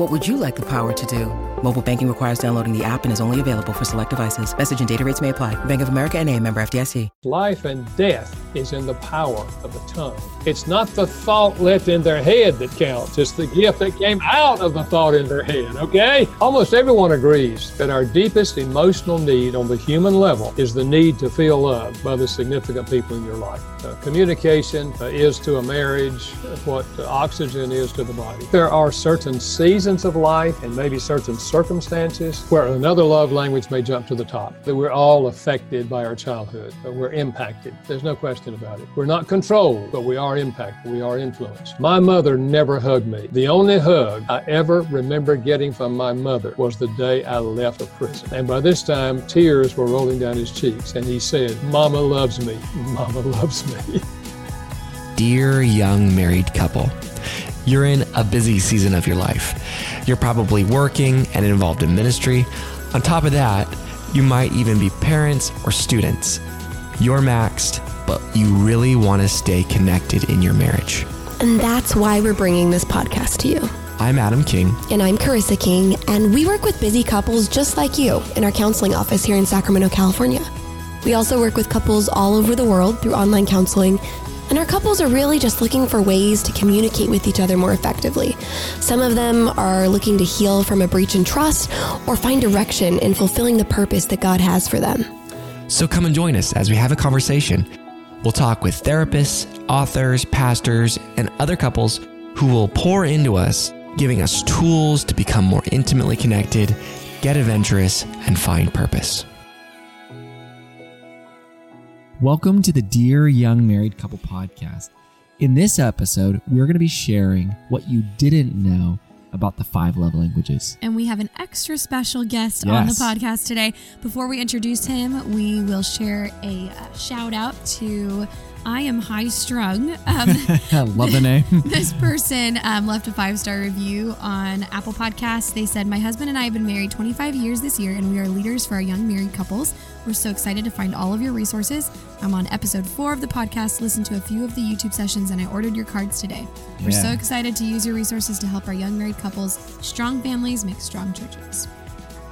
What would you like the power to do? Mobile banking requires downloading the app and is only available for select devices. Message and data rates may apply. Bank of America and a member FDIC. Life and death is in the power of the tongue. It's not the thought left in their head that counts. It's the gift that came out of the thought in their head, okay? Almost everyone agrees that our deepest emotional need on the human level is the need to feel loved by the significant people in your life. Uh, communication uh, is to a marriage what uh, oxygen is to the body. There are certain seasons of life and maybe certain circumstances where another love language may jump to the top. That we're all affected by our childhood, but we're impacted. There's no question about it. We're not controlled, but we are impacted. We are influenced. My mother never hugged me. The only hug I ever remember getting from my mother was the day I left of prison. And by this time, tears were rolling down his cheeks, and he said, Mama loves me. Mama loves me. Dear young married couple, you're in a busy season of your life. You're probably working and involved in ministry. On top of that, you might even be parents or students. You're maxed, but you really want to stay connected in your marriage. And that's why we're bringing this podcast to you. I'm Adam King. And I'm Carissa King, and we work with busy couples just like you in our counseling office here in Sacramento, California. We also work with couples all over the world through online counseling, and our couples are really just looking for ways to communicate with each other more effectively. Some of them are looking to heal from a breach in trust or find direction in fulfilling the purpose that God has for them. So come and join us as we have a conversation. We'll talk with therapists, authors, pastors, and other couples who will pour into us, giving us tools to become more intimately connected, get adventurous, and find purpose. Welcome to the Dear Young Married Couple podcast. In this episode, we're going to be sharing what you didn't know about the five love languages. And we have an extra special guest on the podcast today. Before we introduce him, we will share a uh, shout out to I Am High Strung. Um, I love the name. this person um, left a five star review on Apple Podcasts. They said, My husband and I have been married 25 years this year, and we are leaders for our young married couples. We're so excited to find all of your resources. I'm on episode four of the podcast, listened to a few of the YouTube sessions, and I ordered your cards today. We're so excited to use your resources to help our young married couples. Strong families make strong churches.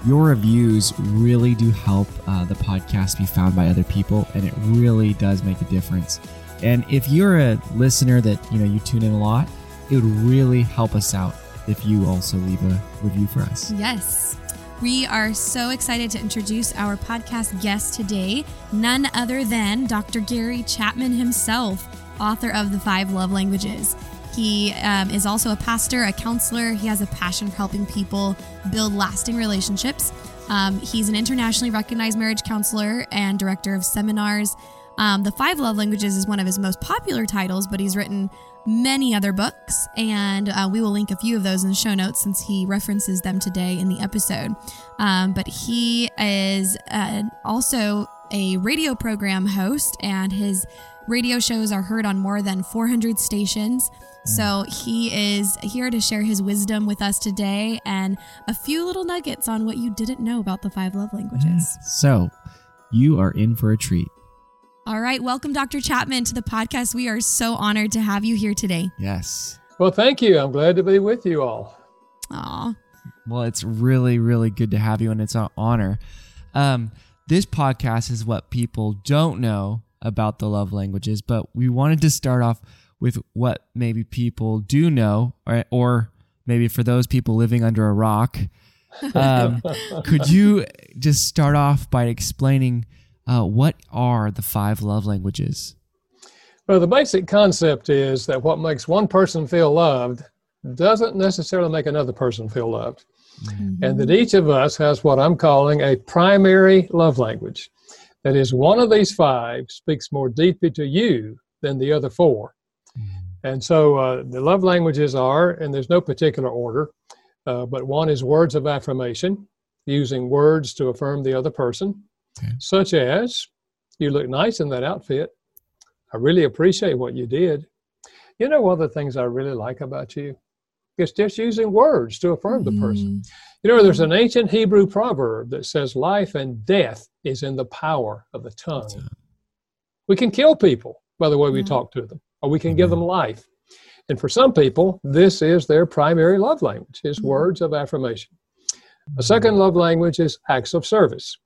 Your reviews really do help uh, the podcast be found by other people, and it really does make a difference. And if you're a listener that you know you tune in a lot, it would really help us out if you also leave a review for us. Yes. We are so excited to introduce our podcast guest today, none other than Dr. Gary Chapman himself, author of The Five Love Languages. He um, is also a pastor, a counselor. He has a passion for helping people build lasting relationships. Um, he's an internationally recognized marriage counselor and director of seminars. Um, the Five Love Languages is one of his most popular titles, but he's written many other books, and uh, we will link a few of those in the show notes since he references them today in the episode. Um, but he is uh, also a radio program host, and his radio shows are heard on more than 400 stations. So he is here to share his wisdom with us today and a few little nuggets on what you didn't know about the five love languages. So, you are in for a treat. All right, welcome, Dr. Chapman, to the podcast. We are so honored to have you here today. Yes. Well, thank you. I'm glad to be with you all. Aw. Well, it's really, really good to have you, and it's an honor. Um, this podcast is what people don't know about the love languages, but we wanted to start off with what maybe people do know, or, or maybe for those people living under a rock. Um, could you just start off by explaining Uh, what are the five love languages? Well, the basic concept is that what makes one person feel loved doesn't necessarily make another person feel loved. Mm-hmm. And that each of us has what I'm calling a primary love language. That is, one of these five speaks more deeply to you than the other 4 mm-hmm. And so uh, the love languages are, and there's no particular order, uh, but one is words of affirmation, using words to affirm the other person, okay. such as, you look nice in that outfit. I really appreciate what you did. You know, one of the things I really like about you it's just using words to affirm the person. Mm-hmm. You know, there's an ancient Hebrew proverb that says life and death is in the power of the tongue. We can kill people by the way we talk to them, or we can give them life. And for some people, this is their primary love language, is mm-hmm. words of affirmation. A second love language is acts of service,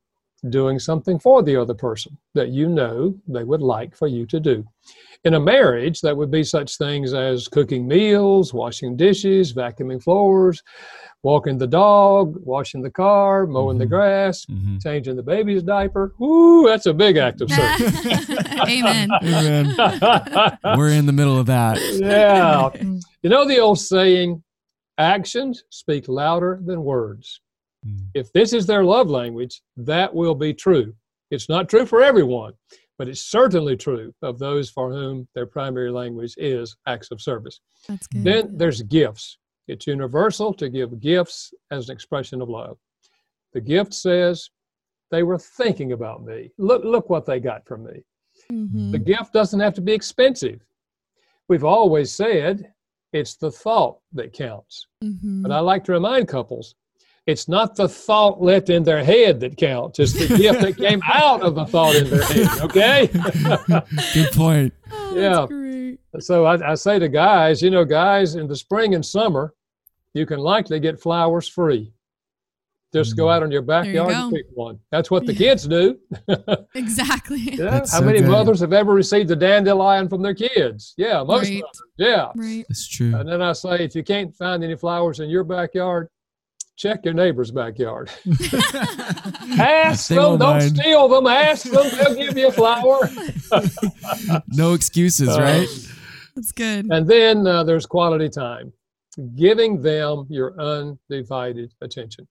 doing something for the other person that you know they would like for you to do. In a marriage, that would be such things as cooking meals, washing dishes, vacuuming floors, walking the dog, washing the car, mowing mm-hmm. the grass, mm-hmm. changing the baby's diaper. Ooh, that's a big act of service. Amen. Amen. We're in the middle of that. Yeah. You know the old saying, actions speak louder than words. Mm. If this is their love language, that will be true. It's not true for everyone, but it's certainly true of those for whom their primary language is acts of service. That's good. Then there's gifts. It's universal to give gifts as an expression of love. The gift says, they were thinking about me. Look, look what they got from me. Mm-hmm. The gift doesn't have to be expensive. We've always said it's the thought that counts. Mm-hmm. But I like to remind couples it's not the thought left in their head that counts. It's the gift that came out of the thought in their head. Okay. Good point. Oh, yeah. So I, I, say to guys, you know, guys, in the spring and summer, you can likely get flowers free. Just go mm. out in your backyard you and pick one. That's what the kids do. exactly. Yeah. How so many good. mothers have ever received a dandelion from their kids? Yeah, most right. mothers. Yeah. Right. That's true. And then I say, if you can't find any flowers in your backyard, check your neighbor's backyard. Ask them, don't steal them. Ask them, they'll give you a flower. no excuses, uh, right? That's good. And then uh, there's quality time, giving them your undivided attention.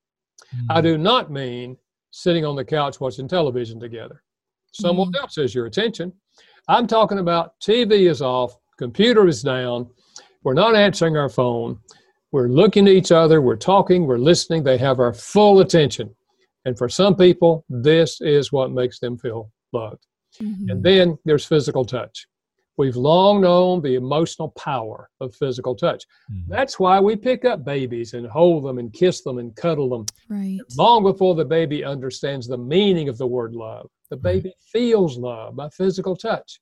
Mm. I do not mean sitting on the couch watching television together. Someone mm. else has your attention. I'm talking about TV is off, computer is down, we're not answering our phone we're looking at each other, we're talking, we're listening, they have our full attention. And for some people, this is what makes them feel loved. Mm-hmm. And then there's physical touch. We've long known the emotional power of physical touch. Mm-hmm. That's why we pick up babies and hold them and kiss them and cuddle them. Right. Long before the baby understands the meaning of the word love. The baby feels love by physical touch.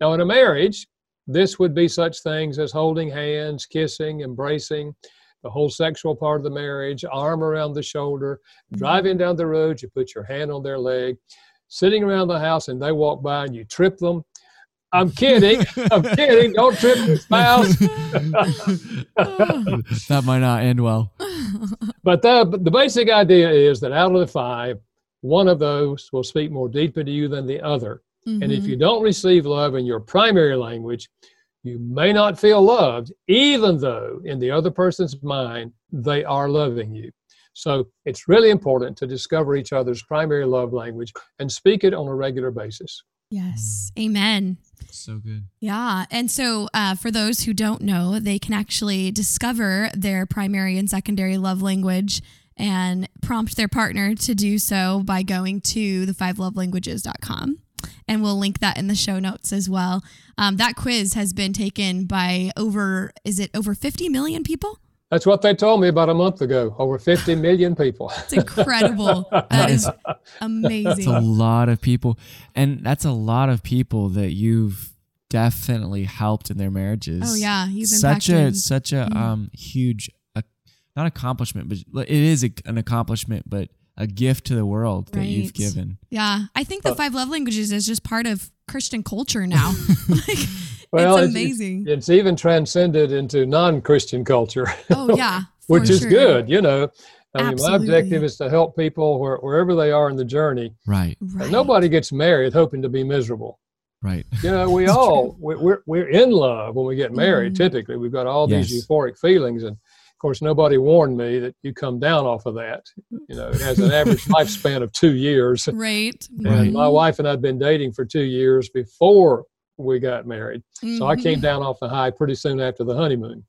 Now, in a marriage, this would be such things as holding hands, kissing, embracing, the whole sexual part of the marriage, arm around the shoulder, mm-hmm. driving down the road, you put your hand on their leg, sitting around the house and they walk by and you trip them. I'm kidding. I'm kidding. Don't trip your spouse. that might not end well. But the, the basic idea is that out of the five, one of those will speak more deeply to you than the other. Mm-hmm. And if you mm-hmm. don't receive love in your primary language, you may not feel loved, even though in the other person's mind, they are loving you. So it's really important to discover each other's primary love language and speak it on a regular basis. Yes. Amen. So good. Yeah. And so, uh, for those who don't know, they can actually discover their primary and secondary love language and prompt their partner to do so by going to the fivelovelanguages.com and we'll link that in the show notes as well. Um, that quiz has been taken by over, is it over 50 million people? That's what they told me about a month ago. Over 50 million people. It's incredible. that is amazing. That's a lot of people. And that's a lot of people that you've definitely helped in their marriages. Oh yeah, you've such a such a mm. um huge uh, not accomplishment, but it is a, an accomplishment, but a gift to the world right. that you've given. Yeah. I think the five love languages is just part of Christian culture now. like, well, it's amazing. It's, it's even transcended into non Christian culture. Oh, yeah. which is good, you know. I mean, Absolutely. my objective is to help people where, wherever they are in the journey. Right. Right. Nobody gets married hoping to be miserable. Right. You know, we all we- we're we're in love when we get married. Mhm. Typically, we've got all these euphoric feelings, and of course, nobody warned me that you come down off of that. You know, it has an average lifespan of two years. Right. Right. And my wife and I'd been dating for two years before we got married. So I came down off the high pretty soon after the honeymoon.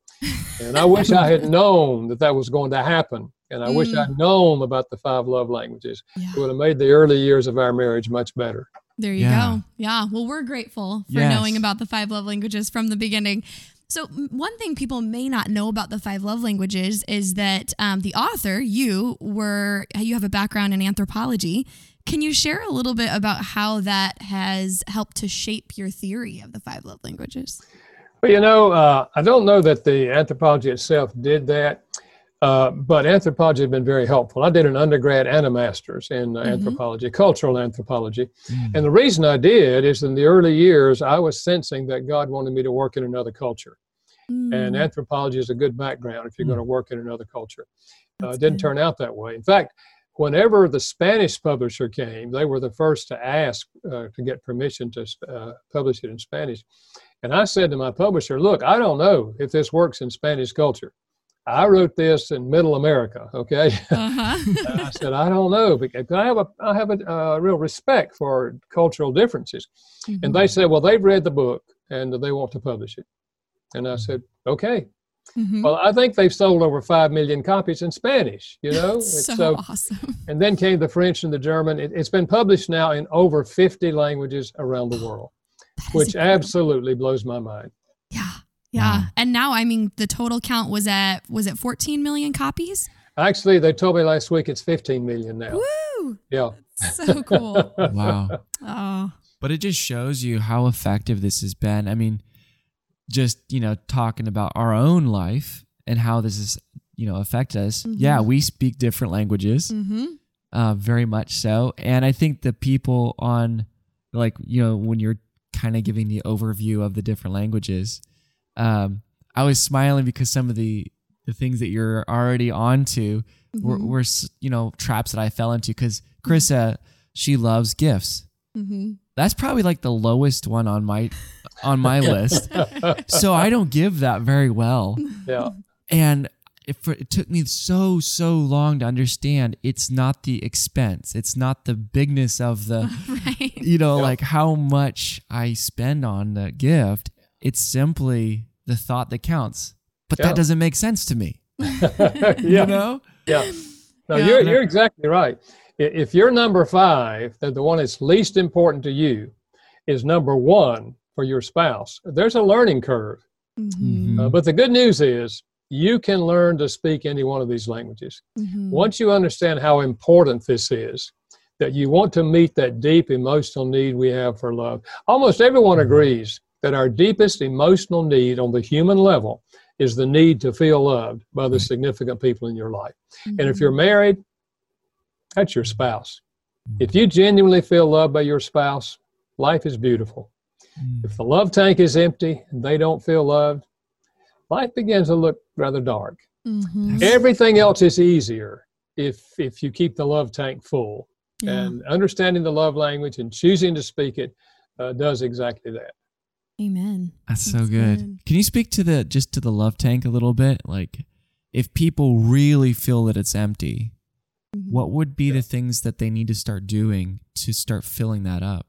And I wish I had known that that was going to happen. And I wish Mm. I'd known about the five love languages. Yeah. It would have made the early years of our marriage much better. There you Yeah. go. Yeah. Well, we're grateful for Yes. knowing about the five love languages from the beginning. So, one thing people may not know about the five love languages is that um, the author, you were, you have a background in anthropology. Can you share a little bit about how that has helped to shape your theory of the five love languages? Well, you know, uh, I don't know that the anthropology itself did that, uh, but anthropology has been very helpful. I did an undergrad and a master's in uh, Mhm. anthropology, cultural anthropology. Mm. And the reason I did is in the early years, I was sensing that God wanted me to work in another culture. And Mm, anthropology is a good background if you're Mm. going to work in another culture. Uh, it didn't good. turn out that way. In fact, whenever the Spanish publisher came, they were the first to ask uh, to get permission to uh, publish it in Spanish. And I said to my publisher, Look, I don't know if this works in Spanish culture. I wrote this in Middle America, okay? uh-huh. I said, I don't know because I have a I have a uh, real respect for cultural differences. Mm-hmm. And they said, well, they've read the book and they want to publish it. And I said, okay. Mhm. Well, I think they've sold over five million copies in Spanish. You know, so, It's awesome. and then came the French and the German. It, it's been published now in over 50 languages around the world, which incredible. absolutely blows my mind. Yeah. Yeah. Wow. And now, I mean, the total count was at, was it 14 million copies? Actually, they told me last week it's 15 million now. Woo! Yeah. So cool. Wow. oh, But it just shows you how effective this has been. I mean, just, you know, talking about our own life and how this is you know, affect us. Yeah, Mhm. we speak different languages, mm-hmm. uh, very much so. And I think the people on, like, you know, when you're kind of giving the overview of the different languages, um, I was smiling because some of the, the things that you're already onto were, Mhm. were, s- you know, traps that I fell into. Because Carissa, she loves gifts Mm-hmm. That's probably like the lowest one on my on my list. So I don't give that very well. Yeah. And it, for, it took me so so long to understand it's not the expense. It's not the bigness of the right. you know like how much I spend on the gift. It's simply the thought that counts. But Yeah. that doesn't make sense to me. yeah. You know? Yeah. No, Yeah. you're you're exactly right. If you're number five, that the one that's least important to you is number one for your spouse. There's a learning curve. Mm-hmm. Uh, but the good news is you can learn to speak any one of these languages. Mm-hmm. Once you understand how important this is, that you want to meet that deep emotional need we have for love. Almost everyone agrees that our deepest emotional need on the human level is the need to feel loved by the significant people in your life. And if Mm-hmm. you're married, that's your spouse. If you genuinely feel loved by your spouse, life is beautiful. Mm. If the love tank is empty and they don't feel loved, life begins to look rather dark. Mm-hmm. Everything else is easier if if you keep the love tank full. Yeah. And understanding the love language and choosing to speak it uh, does exactly that. Amen. That's so good. good. Can you speak to the just to the love tank a little bit? Like if people really feel that it's empty. What would be the things that they need to start doing to start filling that up?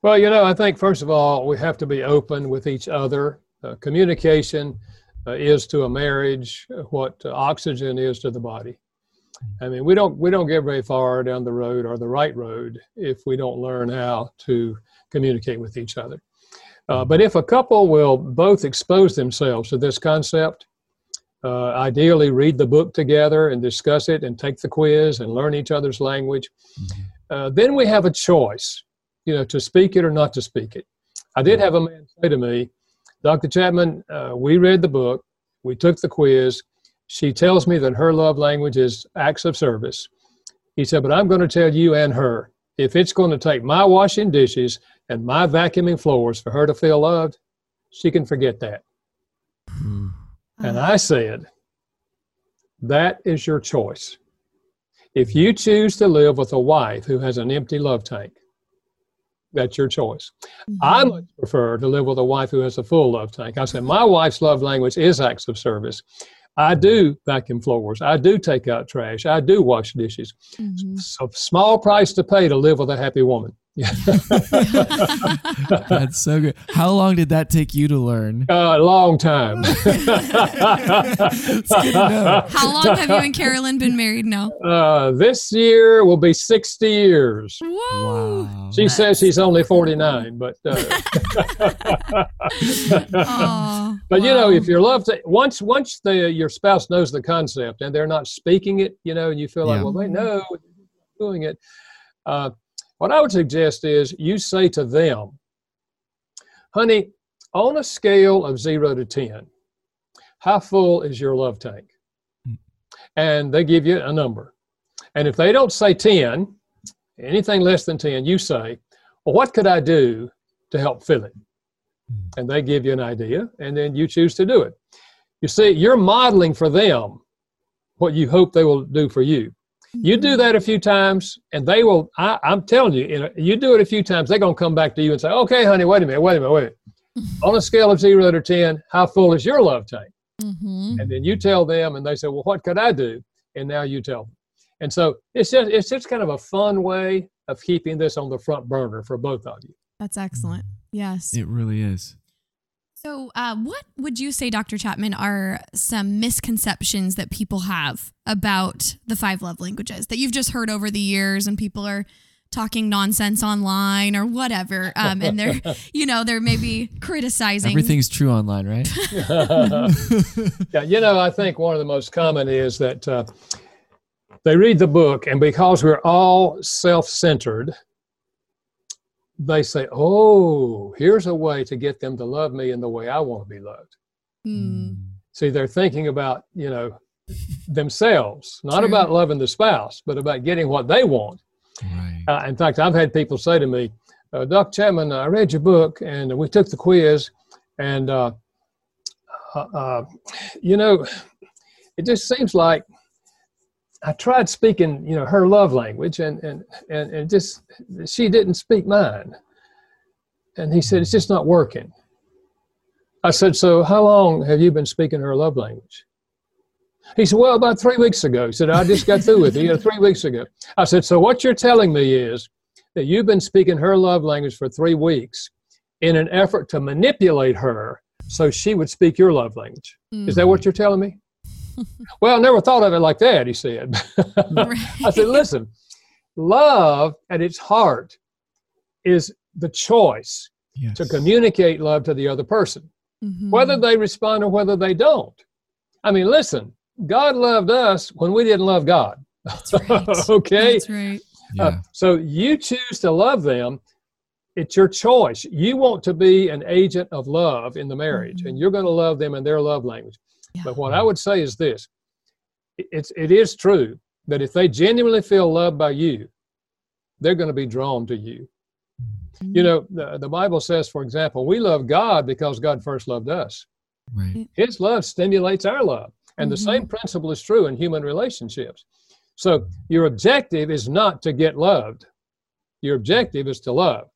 Well, you know, I think first of all, we have to be open with each other. Uh, communication uh, is to a marriage what uh, oxygen is to the body. I mean, we don't we don't get very far down the road or the right road if we don't learn how to communicate with each other. Uh, but if a couple will both expose themselves to this concept, uh, ideally read the book together and discuss it and take the quiz and learn each other's language, uh, then we have a choice, you know, to speak it or not to speak it. I did have a man say to me, Dr. Chapman, uh, we read the book, we took the quiz. She tells me that her love language is acts of service. He said, but I'm going to tell you and her, if it's going to take my washing dishes and my vacuuming floors for her to feel loved, she can forget that. And I said, That is your choice. If you choose to live with a wife who has an empty love tank, that's your choice. Mm-hmm. I much prefer to live with a wife who has a full love tank. I said, my wife's love language is acts of service. I do vacuum floors. I do take out trash. I do wash dishes. Mhm. It's a small price to pay to live with a happy woman. That's so good. How long did that take you to learn? A long time. It's good to know. How long have you and Karolyn been married now? Uh, this year will be 60 years. Whoa. Wow. She says she's only 49, but uh, Oh, but you know, wow. if your love ta- once once the your spouse knows the concept and they're not speaking it, you know, and you feel like, Yeah. well, they know doing it. Uh, what I would suggest is you say to them, honey, on a scale of zero to ten, how full is your love tank? And they give you a number. And if they don't say 10, anything less than 10, you say, well, what could I do to help fill it? Hmm. And they give you an idea, and then you choose to do it. You see, you're modeling for them what you hope they will do for you. You do that a few times, and they will. I, I'm telling you, you, know, you do it a few times, they're going to come back to you and say, "Okay, honey, wait a minute, wait a minute, wait a minute. On a scale of zero to ten, how full is your love tank?" Mm-hmm. And then you tell them, and they say, "Well, what could I do?" And now you tell them. And so it's just it's just kind of a fun way of keeping this on the front burner for both of you. That's excellent. Yes. It really is. So, uh, what would you say, Dr. Chapman, are some misconceptions that people have about the five love languages that you've just heard over the years and people are talking nonsense online or whatever? Um, and they're, you know, they're maybe criticizing. Everything's true online, right? yeah, you know, I think one of the most common is that uh, they read the book, and because we're all self centered, they say, Oh, here's a way to get them to love me in the way I want to be loved. Hmm. See, they're thinking about, you know, themselves, not True. about loving the spouse, but about getting what they want. Right. Uh, in fact, I've had people say to me, uh, Doc Chapman, I read your book and we took the quiz, and uh, uh, uh, you know, it just seems like I tried speaking, you know, her love language, and and and, and just she didn't speak mine. And he said, it's just not working. I said, so how long have you been speaking her love language? He said, well, about three weeks ago. He said, I just got through with you, you know, three weeks ago. I said, so what you're telling me is that you've been speaking her love language for three weeks in an effort to manipulate her so she would speak your love language. Is that hmm. what you're telling me? Well, I never thought of it like that, he said. I said, listen, love at its heart is the choice Yes. to communicate love to the other person, Mhm. whether they respond or whether they don't. I mean, listen, God loved us when we didn't love God. That's right. okay? That's right. Yeah. Uh, so you choose to love them. It's your choice. You want to be an agent of love in the marriage, and you're going to love them in their love language. Yeah. But what I would say is this: it's it is true that if they genuinely feel loved by you, they're going to be drawn to you. You know, the, the Bible says, for example, we love God because God first loved us. right. His love stimulates our love. And the Mhm. same principle is true in human relationships. So your objective is not to get loved. Your objective is to love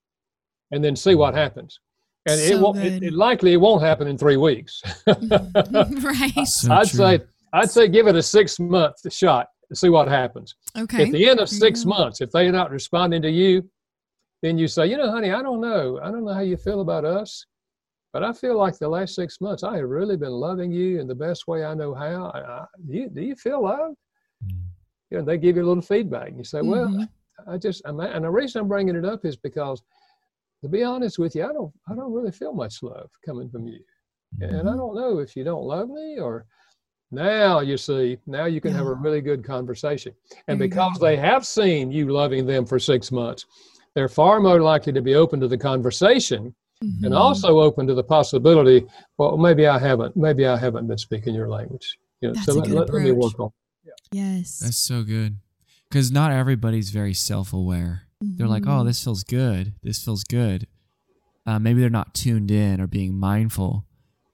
and then see what happens. And it won't it, it likely it won't happen in three weeks. right. So I'd true. say I'd say give it a six month shot to see what happens. Okay. At the end of There you six go. months, if they're not responding to you, then you say, you know, honey, I don't know. I don't know how you feel about us, but I feel like the last six months I have really been loving you in the best way I know how. I, I, do, you, do you feel loved? You know, they give you a little feedback. And you say, well, Mhm. I just, I'm, and the reason I'm bringing it up is because, to be honest with you, I don't, I don't really feel much love coming from you, and I don't know if you don't love me or. Now you see, now you can have a really good conversation. And There because they have seen you loving them for six months, they're far more likely to be open to the conversation Mhm. and also open to the possibility, well, maybe I haven't, maybe I haven't been speaking your language. You know, That's so a let, good let, let me approach. work on. Yes. That's so good. Because not everybody's very self aware. They're like, oh, this feels good. This feels good. Uh, maybe they're not tuned in or being mindful.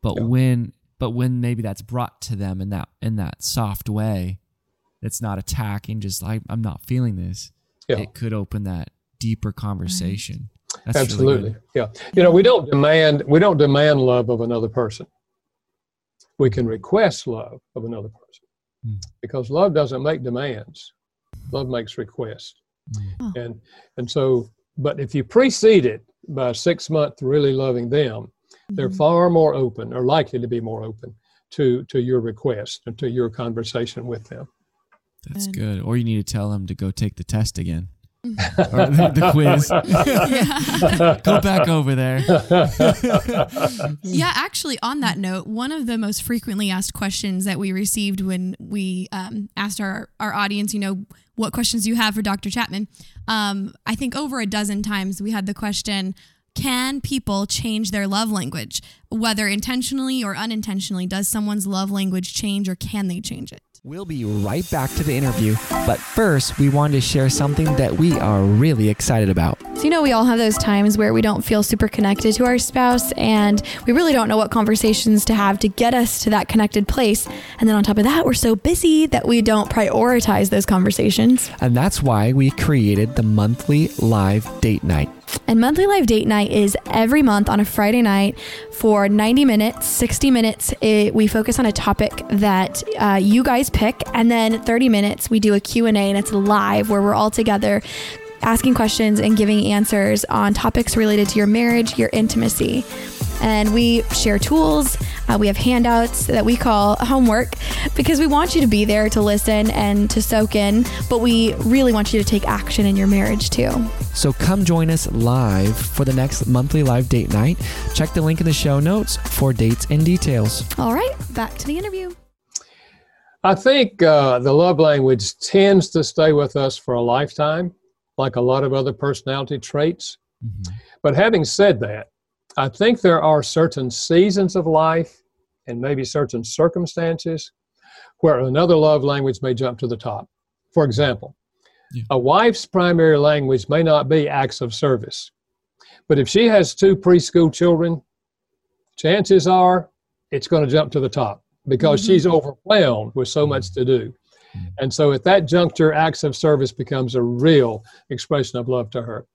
But Yeah. when, but when maybe that's brought to them in that in that soft way, it's not attacking. Just like I'm not feeling this. Yeah. It could open that deeper conversation. That's Absolutely. good. yeah. You know, we don't demand we don't demand love of another person. We can request love of another person. Hmm. Because love doesn't make demands. Love makes requests. Oh. And and so but if you precede it by six months really loving them, they're Mhm. far more open or likely to be more open to to your request and to your conversation with them. That's Good. good. Or you need to tell them to go take the test again. Or the, the quiz. go back over there. Yeah, actually, on that note, one of the most frequently asked questions that we received when we um, asked our, our audience, you know, what questions do you have for Dr. Chapman? Um, I think over a dozen times we had the question Can people change their love language? Whether intentionally or unintentionally, does someone's love language change or can they change it? We'll be right back to the interview, but first, we wanted to share something that we are really excited about. So, you know, we all have those times where we don't feel super connected to our spouse and we really don't know what conversations to have to get us to that connected place. And then on top of that, we're so busy that we don't prioritize those conversations. And that's why we created the monthly live date night. And monthly live date night is every month on a Friday night for 90 minutes, 60 minutes. It, we focus on a topic that uh, you guys pick, and then 30 minutes we do a Q&A and it's live where we're all together asking questions and giving answers on topics related to your marriage, your intimacy. And we share tools. Uh, we have handouts that we call homework because we want you to be there to listen and to soak in, but we really want you to take action in your marriage too. So come join us live for the next monthly live date night. Check the link in the show notes for dates and details. All right, back to the interview. I think uh, the love language tends to stay with us for a lifetime, like a lot of other personality traits. Mhm. But having said that, I think there are certain seasons of life and maybe certain circumstances where another love language may jump to the top. For example, Yeah. a wife's primary language may not be acts of service, but if she has two preschool children, chances are it's going to jump to the top because Mhm. she's overwhelmed with so much to do. Mhm. And so at that juncture, acts of service becomes a real expression of love to her.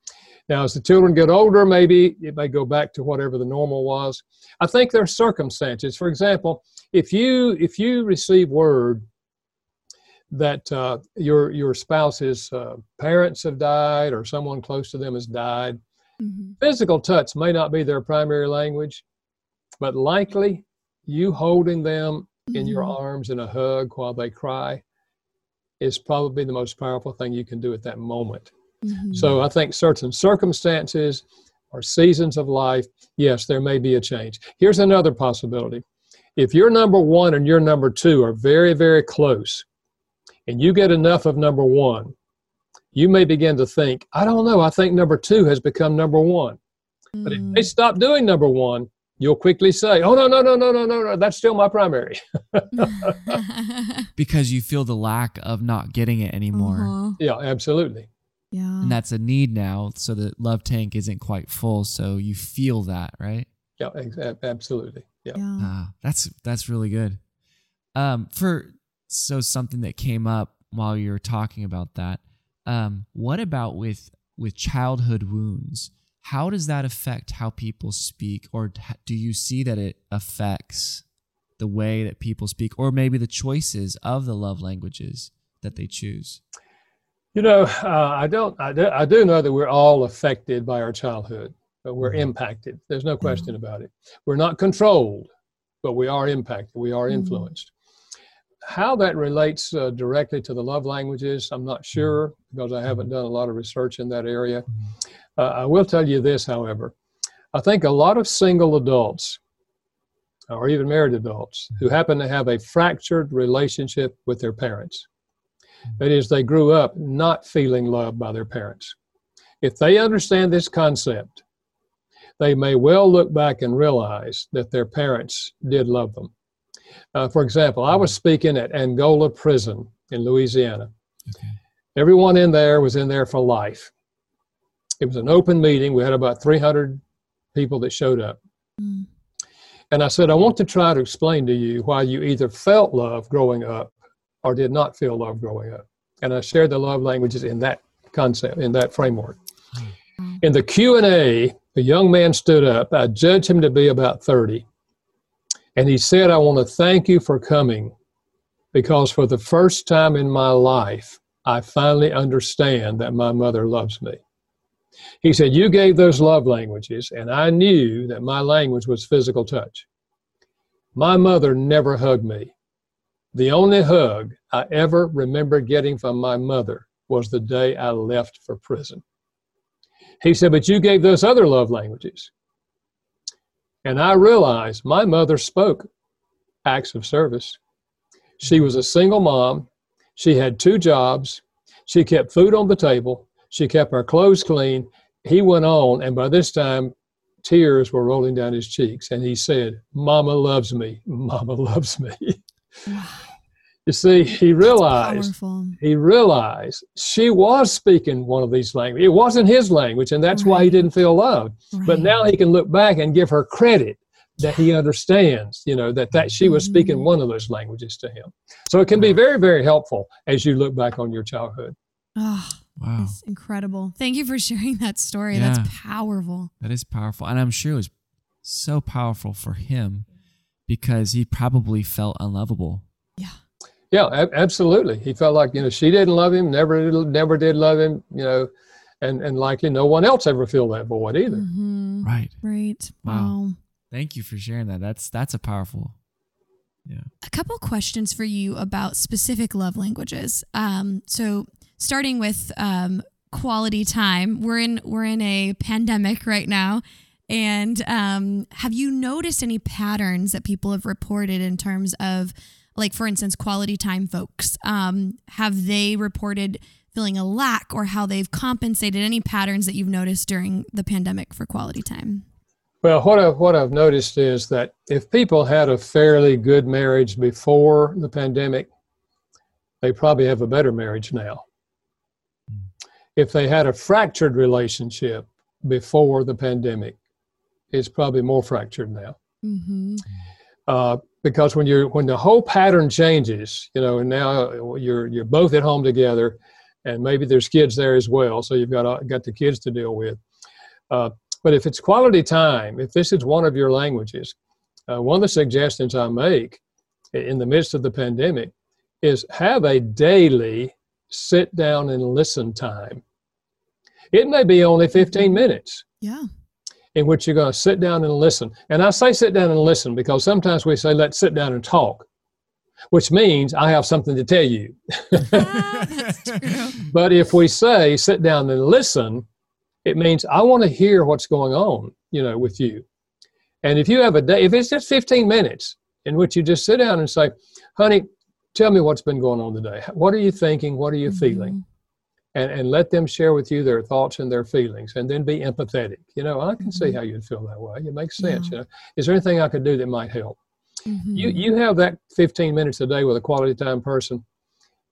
Now, as the children get older, maybe it may go back to whatever the normal was. I think there are circumstances. For example, if you if you receive word that uh, your your spouse's uh, parents have died or someone close to them has died, Mm-hmm. physical touch may not be their primary language, but likely you holding them in your Mhm. arms in a hug while they cry is probably the most powerful thing you can do at that moment. Mhm. So I think certain circumstances or seasons of life, yes, there may be a change. Here's another possibility. If your number one and your number two are very, very close, and you get enough of number one, you may begin to think, I don't know, I think number two has become number one. But if Mm. they stop doing number one, you'll quickly say, oh, no, no, no, no, no, no, no, that's still my primary. Because you feel the lack of not getting it anymore. Uh-huh. yeah, absolutely. Yeah. And that's a need now. So the love tank isn't quite full. So you feel that, right? Yeah, absolutely. Yeah. yeah. Ah, that's that's really good. Um, for so something that came up while you were talking about that. Um, what about with with childhood wounds? How does that affect how people speak, or do you see that it affects the way that people speak, or maybe the choices of the love languages that they choose? You know, uh, I don't. I do, I do know that we're all affected by our childhood, but we're Mhm. impacted. There's no question about it. We're not controlled, but we are impacted. We are Mhm. influenced. How that relates uh, directly to the love languages, I'm not sure because I haven't done a lot of research in that area. Uh, I will tell you this, however. I think a lot of single adults, or even married adults, who happen to have a fractured relationship with their parents, that is, they grew up not feeling loved by their parents. If they understand this concept, they may well look back and realize that their parents did love them. Uh, for example, I was speaking at Angola Prison in Louisiana. Okay. Everyone in there was in there for life. It was an open meeting. We had about 300 people that showed up. Mm. And I said, I want to try to explain to you why you either felt love growing up or did not feel love growing up. And I shared the love languages in that concept, in that framework. Mm-hmm. In the Q&A, a young man stood up. I judged him to be about 30. And he said, I want to thank you for coming because for the first time in my life, I finally understand that my mother loves me. He said, You gave those love languages, and I knew that my language was physical touch. My mother never hugged me. The only hug I ever remember getting from my mother was the day I left for prison. He said, But you gave those other love languages. And I realized my mother spoke acts of service. She was a single mom. She had two jobs. She kept food on the table. She kept her clothes clean. He went on, and by this time, tears were rolling down his cheeks. And he said, Mama loves me. Mama loves me. You see, he realized he realized she was speaking one of these languages. It wasn't his language, and that's right. why he didn't feel loved. Right. But now he can look back and give her credit that he understands, you know, that, that she was speaking mm-hmm. one of those languages to him. So it can be very, very helpful as you look back on your childhood. Oh, wow. That's incredible. Thank you for sharing that story. Yeah, that's powerful. That is powerful. And I'm sure it was so powerful for him because he probably felt unlovable. Yeah. Yeah, absolutely. He felt like you know she didn't love him, never never did love him, you know, and and likely no one else ever filled that void either. Mm-hmm. Right. Right. Wow. wow. Thank you for sharing that. That's that's a powerful. Yeah. A couple questions for you about specific love languages. Um, so starting with um, quality time, we're in we're in a pandemic right now. And um, have you noticed any patterns that people have reported in terms of like for instance quality time folks um, have they reported feeling a lack or how they've compensated? Any patterns that you've noticed during the pandemic for quality time? Well what I've, what I've noticed is that if people had a fairly good marriage before the pandemic they probably have a better marriage now. If they had a fractured relationship before the pandemic it's probably more fractured now. Mm-hmm. uh, because when you're when the whole pattern changes, you know, and now you're you're both at home together, and maybe there's kids there as well, so you've got uh, got the kids to deal with. Uh, but if it's quality time, if this is one of your languages, uh, one of the suggestions I make in the midst of the pandemic is have a daily sit down and listen time. It may be only 15 minutes. Yeah in which you're going to sit down and listen. And I say sit down and listen because sometimes we say let's sit down and talk, which means I have something to tell you. but if we say sit down and listen, it means I want to hear what's going on, you know, with you. And if you have a day, if it's just 15 minutes in which you just sit down and say, honey, tell me what's been going on today. What are you thinking? What are you mm-hmm. feeling? And, and let them share with you their thoughts and their feelings and then be empathetic. You know, I can see mm-hmm. how you'd feel that way. It makes sense. Yeah. You know, is there anything I could do that might help? Mm-hmm. You, you have that 15 minutes a day with a quality time person,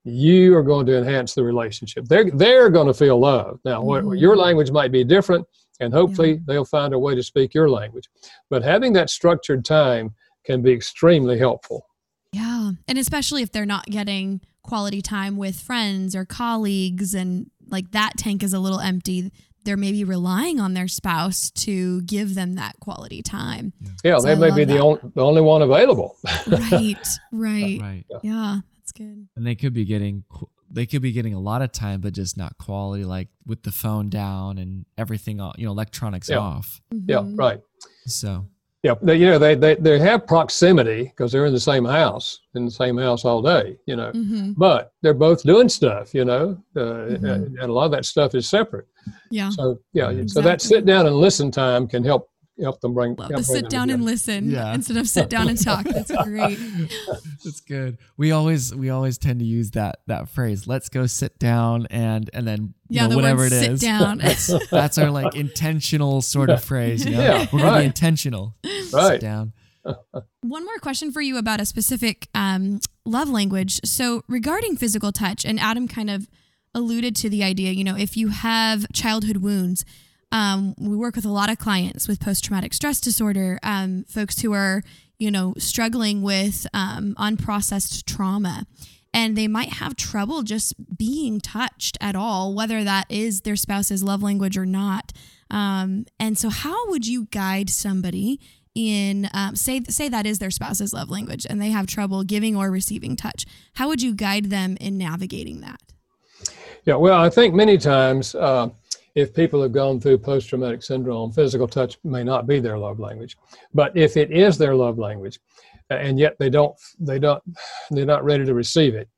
you are going to enhance the relationship. They're, they're going to feel love. Now, mm-hmm. what, your language might be different, and hopefully yeah. they'll find a way to speak your language. But having that structured time can be extremely helpful. Yeah. And especially if they're not getting quality time with friends or colleagues and like that tank is a little empty they're maybe relying on their spouse to give them that quality time. Yeah so they may be the only, the only one available. Right right. Right. Yeah. That's good. And they could be getting they could be getting a lot of time but just not quality like with the phone down and everything you know electronics yeah. off. Mm-hmm. yeah right. So yeah, they, you know they, they they have proximity because they're in the same house, in the same house all day. You know, mm-hmm. but they're both doing stuff. You know, uh, mm-hmm. and a lot of that stuff is separate. Yeah. So yeah, exactly. so that sit down and listen time can help help them bring. Love help sit down and listen yeah. instead of sit down and talk. That's great. That's good. We always we always tend to use that that phrase. Let's go sit down and and then yeah, know, whatever it is. Sit down. that's, that's our like intentional sort of phrase. You know? Yeah, we're gonna right. be intentional. Right. Sit down. One more question for you about a specific um, love language. So regarding physical touch, and Adam kind of alluded to the idea. You know, if you have childhood wounds um, we work with a lot of clients with post traumatic stress disorder, um, folks who are, you know, struggling with um, unprocessed trauma. And they might have trouble just being touched at all, whether that is their spouse's love language or not. Um, and so, how would you guide somebody in um, say say that is their spouse's love language and they have trouble giving or receiving touch? How would you guide them in navigating that? Yeah, well, I think many times uh, if people have gone through post traumatic syndrome, physical touch may not be their love language. But if it is their love language, and yet they don't, they don't, they're not ready to receive it,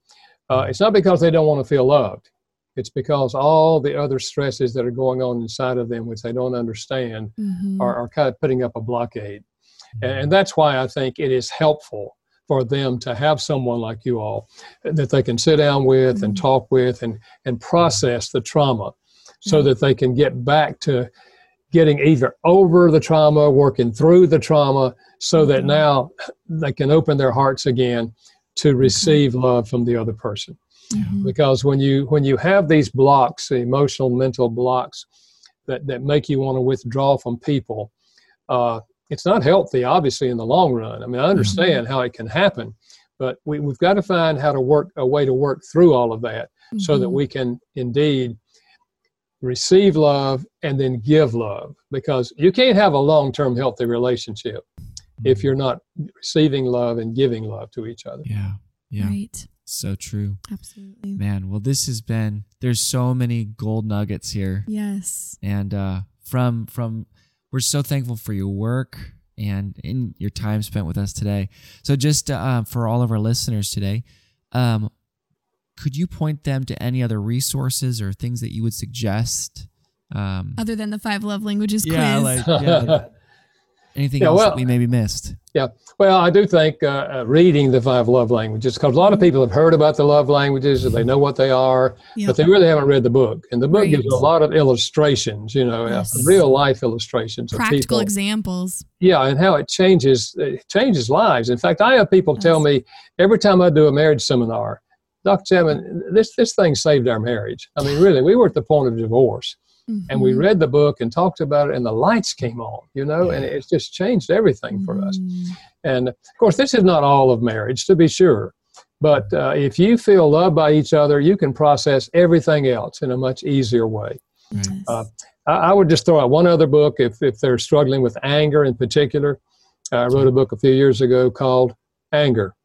uh, it's not because they don't want to feel loved. It's because all the other stresses that are going on inside of them, which they don't understand, mm-hmm. are, are, kind of putting up a blockade. And, and that's why I think it is helpful for them to have someone like you all that they can sit down with mm-hmm. and talk with and, and process the trauma so mm-hmm. that they can get back to getting either over the trauma, working through the trauma, so that mm-hmm. now they can open their hearts again to mm-hmm. receive love from the other person. Mm-hmm. Because when you when you have these blocks, the emotional, mental blocks that, that make you want to withdraw from people, uh, it's not healthy, obviously, in the long run. I mean, I understand mm-hmm. how it can happen, but we, we've got to find how to work a way to work through all of that mm-hmm. so that we can indeed receive love and then give love. Because you can't have a long-term healthy relationship if you're not receiving love and giving love to each other. Yeah yeah. Right. So true. Absolutely. Man well this has been there's so many gold nuggets here. Yes. And uh from from we're so thankful for your work and in your time spent with us today. So just uh, for all of our listeners today um could you point them to any other resources or things that you would suggest? Um, Other than the five love languages yeah, quiz. Like, yeah, anything yeah, else well, that we maybe missed? Yeah. Well, I do think uh, uh, reading the five love languages, because a lot of people have heard about the love languages and they know what they are, yep. but they really haven't read the book. And the book right. gives a lot of illustrations, you know, yes. uh, real life illustrations. Practical examples. Yeah, and how it changes it changes lives. In fact, I have people yes. tell me every time I do a marriage seminar, Dr. Chapman, this, this thing saved our marriage. I mean, really, we were at the point of divorce. Mm-hmm. And we mm-hmm. read the book and talked about it, and the lights came on, you know, yeah. and it's just changed everything for us. Mm-hmm. And of course, this is not all of marriage, to be sure. But uh, if you feel loved by each other, you can process everything else in a much easier way. Yes. Uh, I, I, would just throw out one other book if, if they're struggling with anger in particular. I wrote a book a few years ago called Anger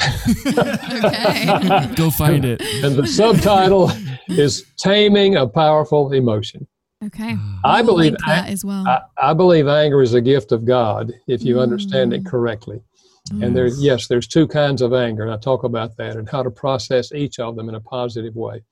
okay. Go find it. And the subtitle is Taming a Powerful Emotion. Okay. I we'll believe that as well. I, I, believe anger is a gift of God if you mm. understand it mm. correctly. Yes. And there, yes, there's two kinds of anger, and I talk about that and how to process each of them in a positive way.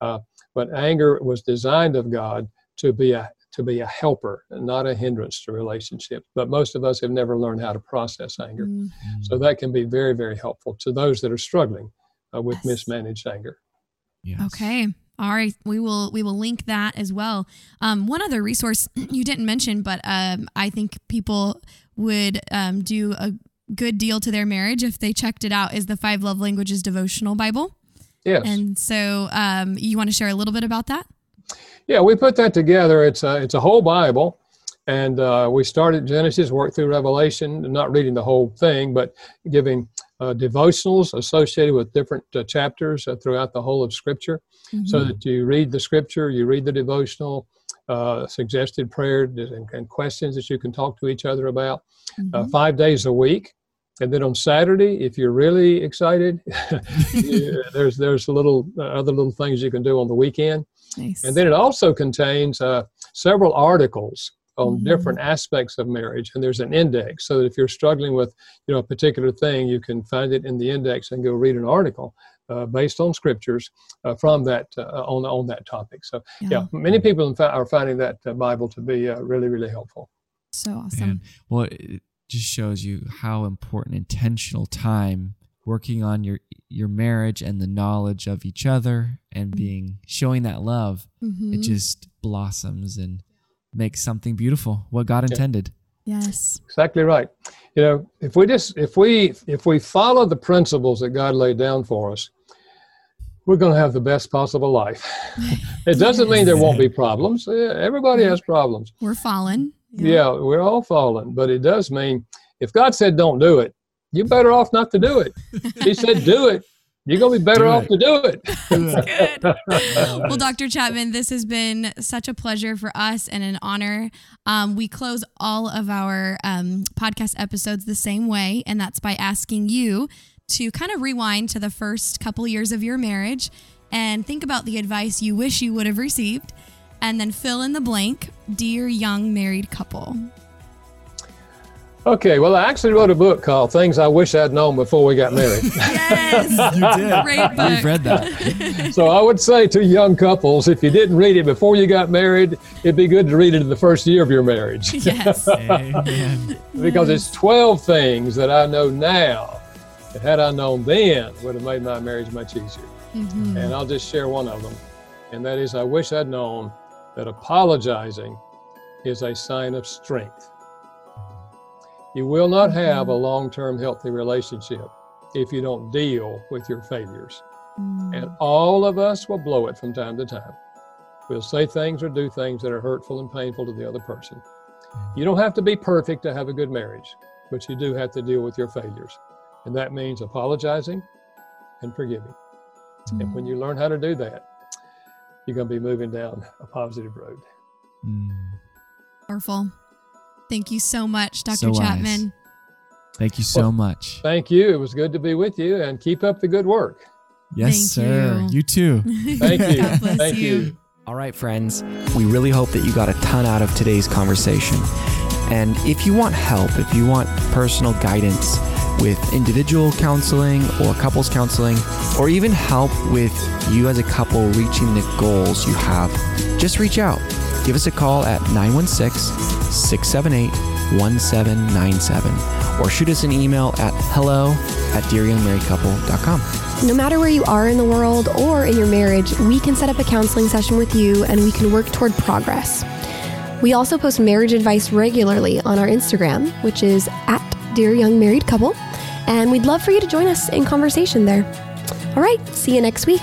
Uh, but anger was designed of God to be a to be a helper and not a hindrance to relationships. But most of us have never learned how to process anger. Mm-hmm. So that can be very, very helpful to those that are struggling uh, with yes. mismanaged anger. Yes. Okay. All right, we will we will link that as well. Um, one other resource you didn't mention, but um, I think people would um, do a good deal to their marriage if they checked it out is the Five Love Languages devotional Bible. Yes. And so um, you want to share a little bit about that? Yeah, we put that together. It's a, it's a whole Bible. And uh, we started Genesis, worked through Revelation, not reading the whole thing, but giving uh, devotionals associated with different uh, chapters uh, throughout the whole of Scripture, mm-hmm. so that you read the Scripture, you read the devotional, uh, suggested prayer and, and, questions that you can talk to each other about, uh, mm-hmm. five days a week. And then on Saturday, if you're really excited, you, there's there's a little other little things you can do on the weekend. Nice. And then it also contains uh, several articles on mm-hmm. different aspects of marriage and there's an index so that if you're struggling with you know a particular thing you can find it in the index and go read an article uh, based on scriptures uh, from that uh, on on that topic so yeah, yeah many people are finding that uh, bible to be uh, really really helpful so awesome Man. well it just shows you how important intentional time working on your your marriage and the knowledge of each other and mm-hmm. being showing that love mm-hmm. it just blossoms and makes something beautiful what god intended yes exactly right you know if we just if we if we follow the principles that god laid down for us we're going to have the best possible life. it doesn't mean there won't be problems. Everybody has problems. We're fallen. Yeah. yeah, we're all fallen. But it does mean if God said don't do it, you're better off not to do it. he said do it. You're going to be better off to do it. good. well, Dr. Chapman, this has been such a pleasure for us and an honor. Um, we close all of our um, podcast episodes the same way, and that's by asking you to kind of rewind to the first couple years of your marriage and think about the advice you wish you would have received, and then fill in the blank, dear young married couple. Okay, well, I actually wrote a book called Things I Wish I'd Known Before We Got Married. yes, you did. Great book. You've read that. so I would say to young couples, if you didn't read it before you got married, it'd be good to read it in the first year of your marriage. Yes. because it's 12 things that I know now that had I known then would have made my marriage much easier. Mm-hmm. And I'll just share one of them. And that is I wish I'd known that apologizing is a sign of strength. You will not mm-hmm. have a long term healthy relationship if you don't deal with your failures. Mm. And all of us will blow it from time to time. We'll say things or do things that are hurtful and painful to the other person. Mm. You don't have to be perfect to have a good marriage, but you do have to deal with your failures. And that means apologizing and forgiving. Mm. And when you learn how to do that, you're going to be moving down a positive road. Mm. Powerful. Thank you so much, Dr. So Chapman. Wise. Thank you so well, much. Thank you. It was good to be with you and keep up the good work. Yes, Thank sir. You, you too. Thank you. Thank you. you. All right, friends. We really hope that you got a ton out of today's conversation. And if you want help, if you want personal guidance, with individual counseling or couples counseling, or even help with you as a couple reaching the goals you have, just reach out. Give us a call at 916 678 1797 or shoot us an email at hello at dearyoungmarriedcouple.com. No matter where you are in the world or in your marriage, we can set up a counseling session with you and we can work toward progress. We also post marriage advice regularly on our Instagram, which is at Dear Young Married Couple, and we'd love for you to join us in conversation there. All right, see you next week.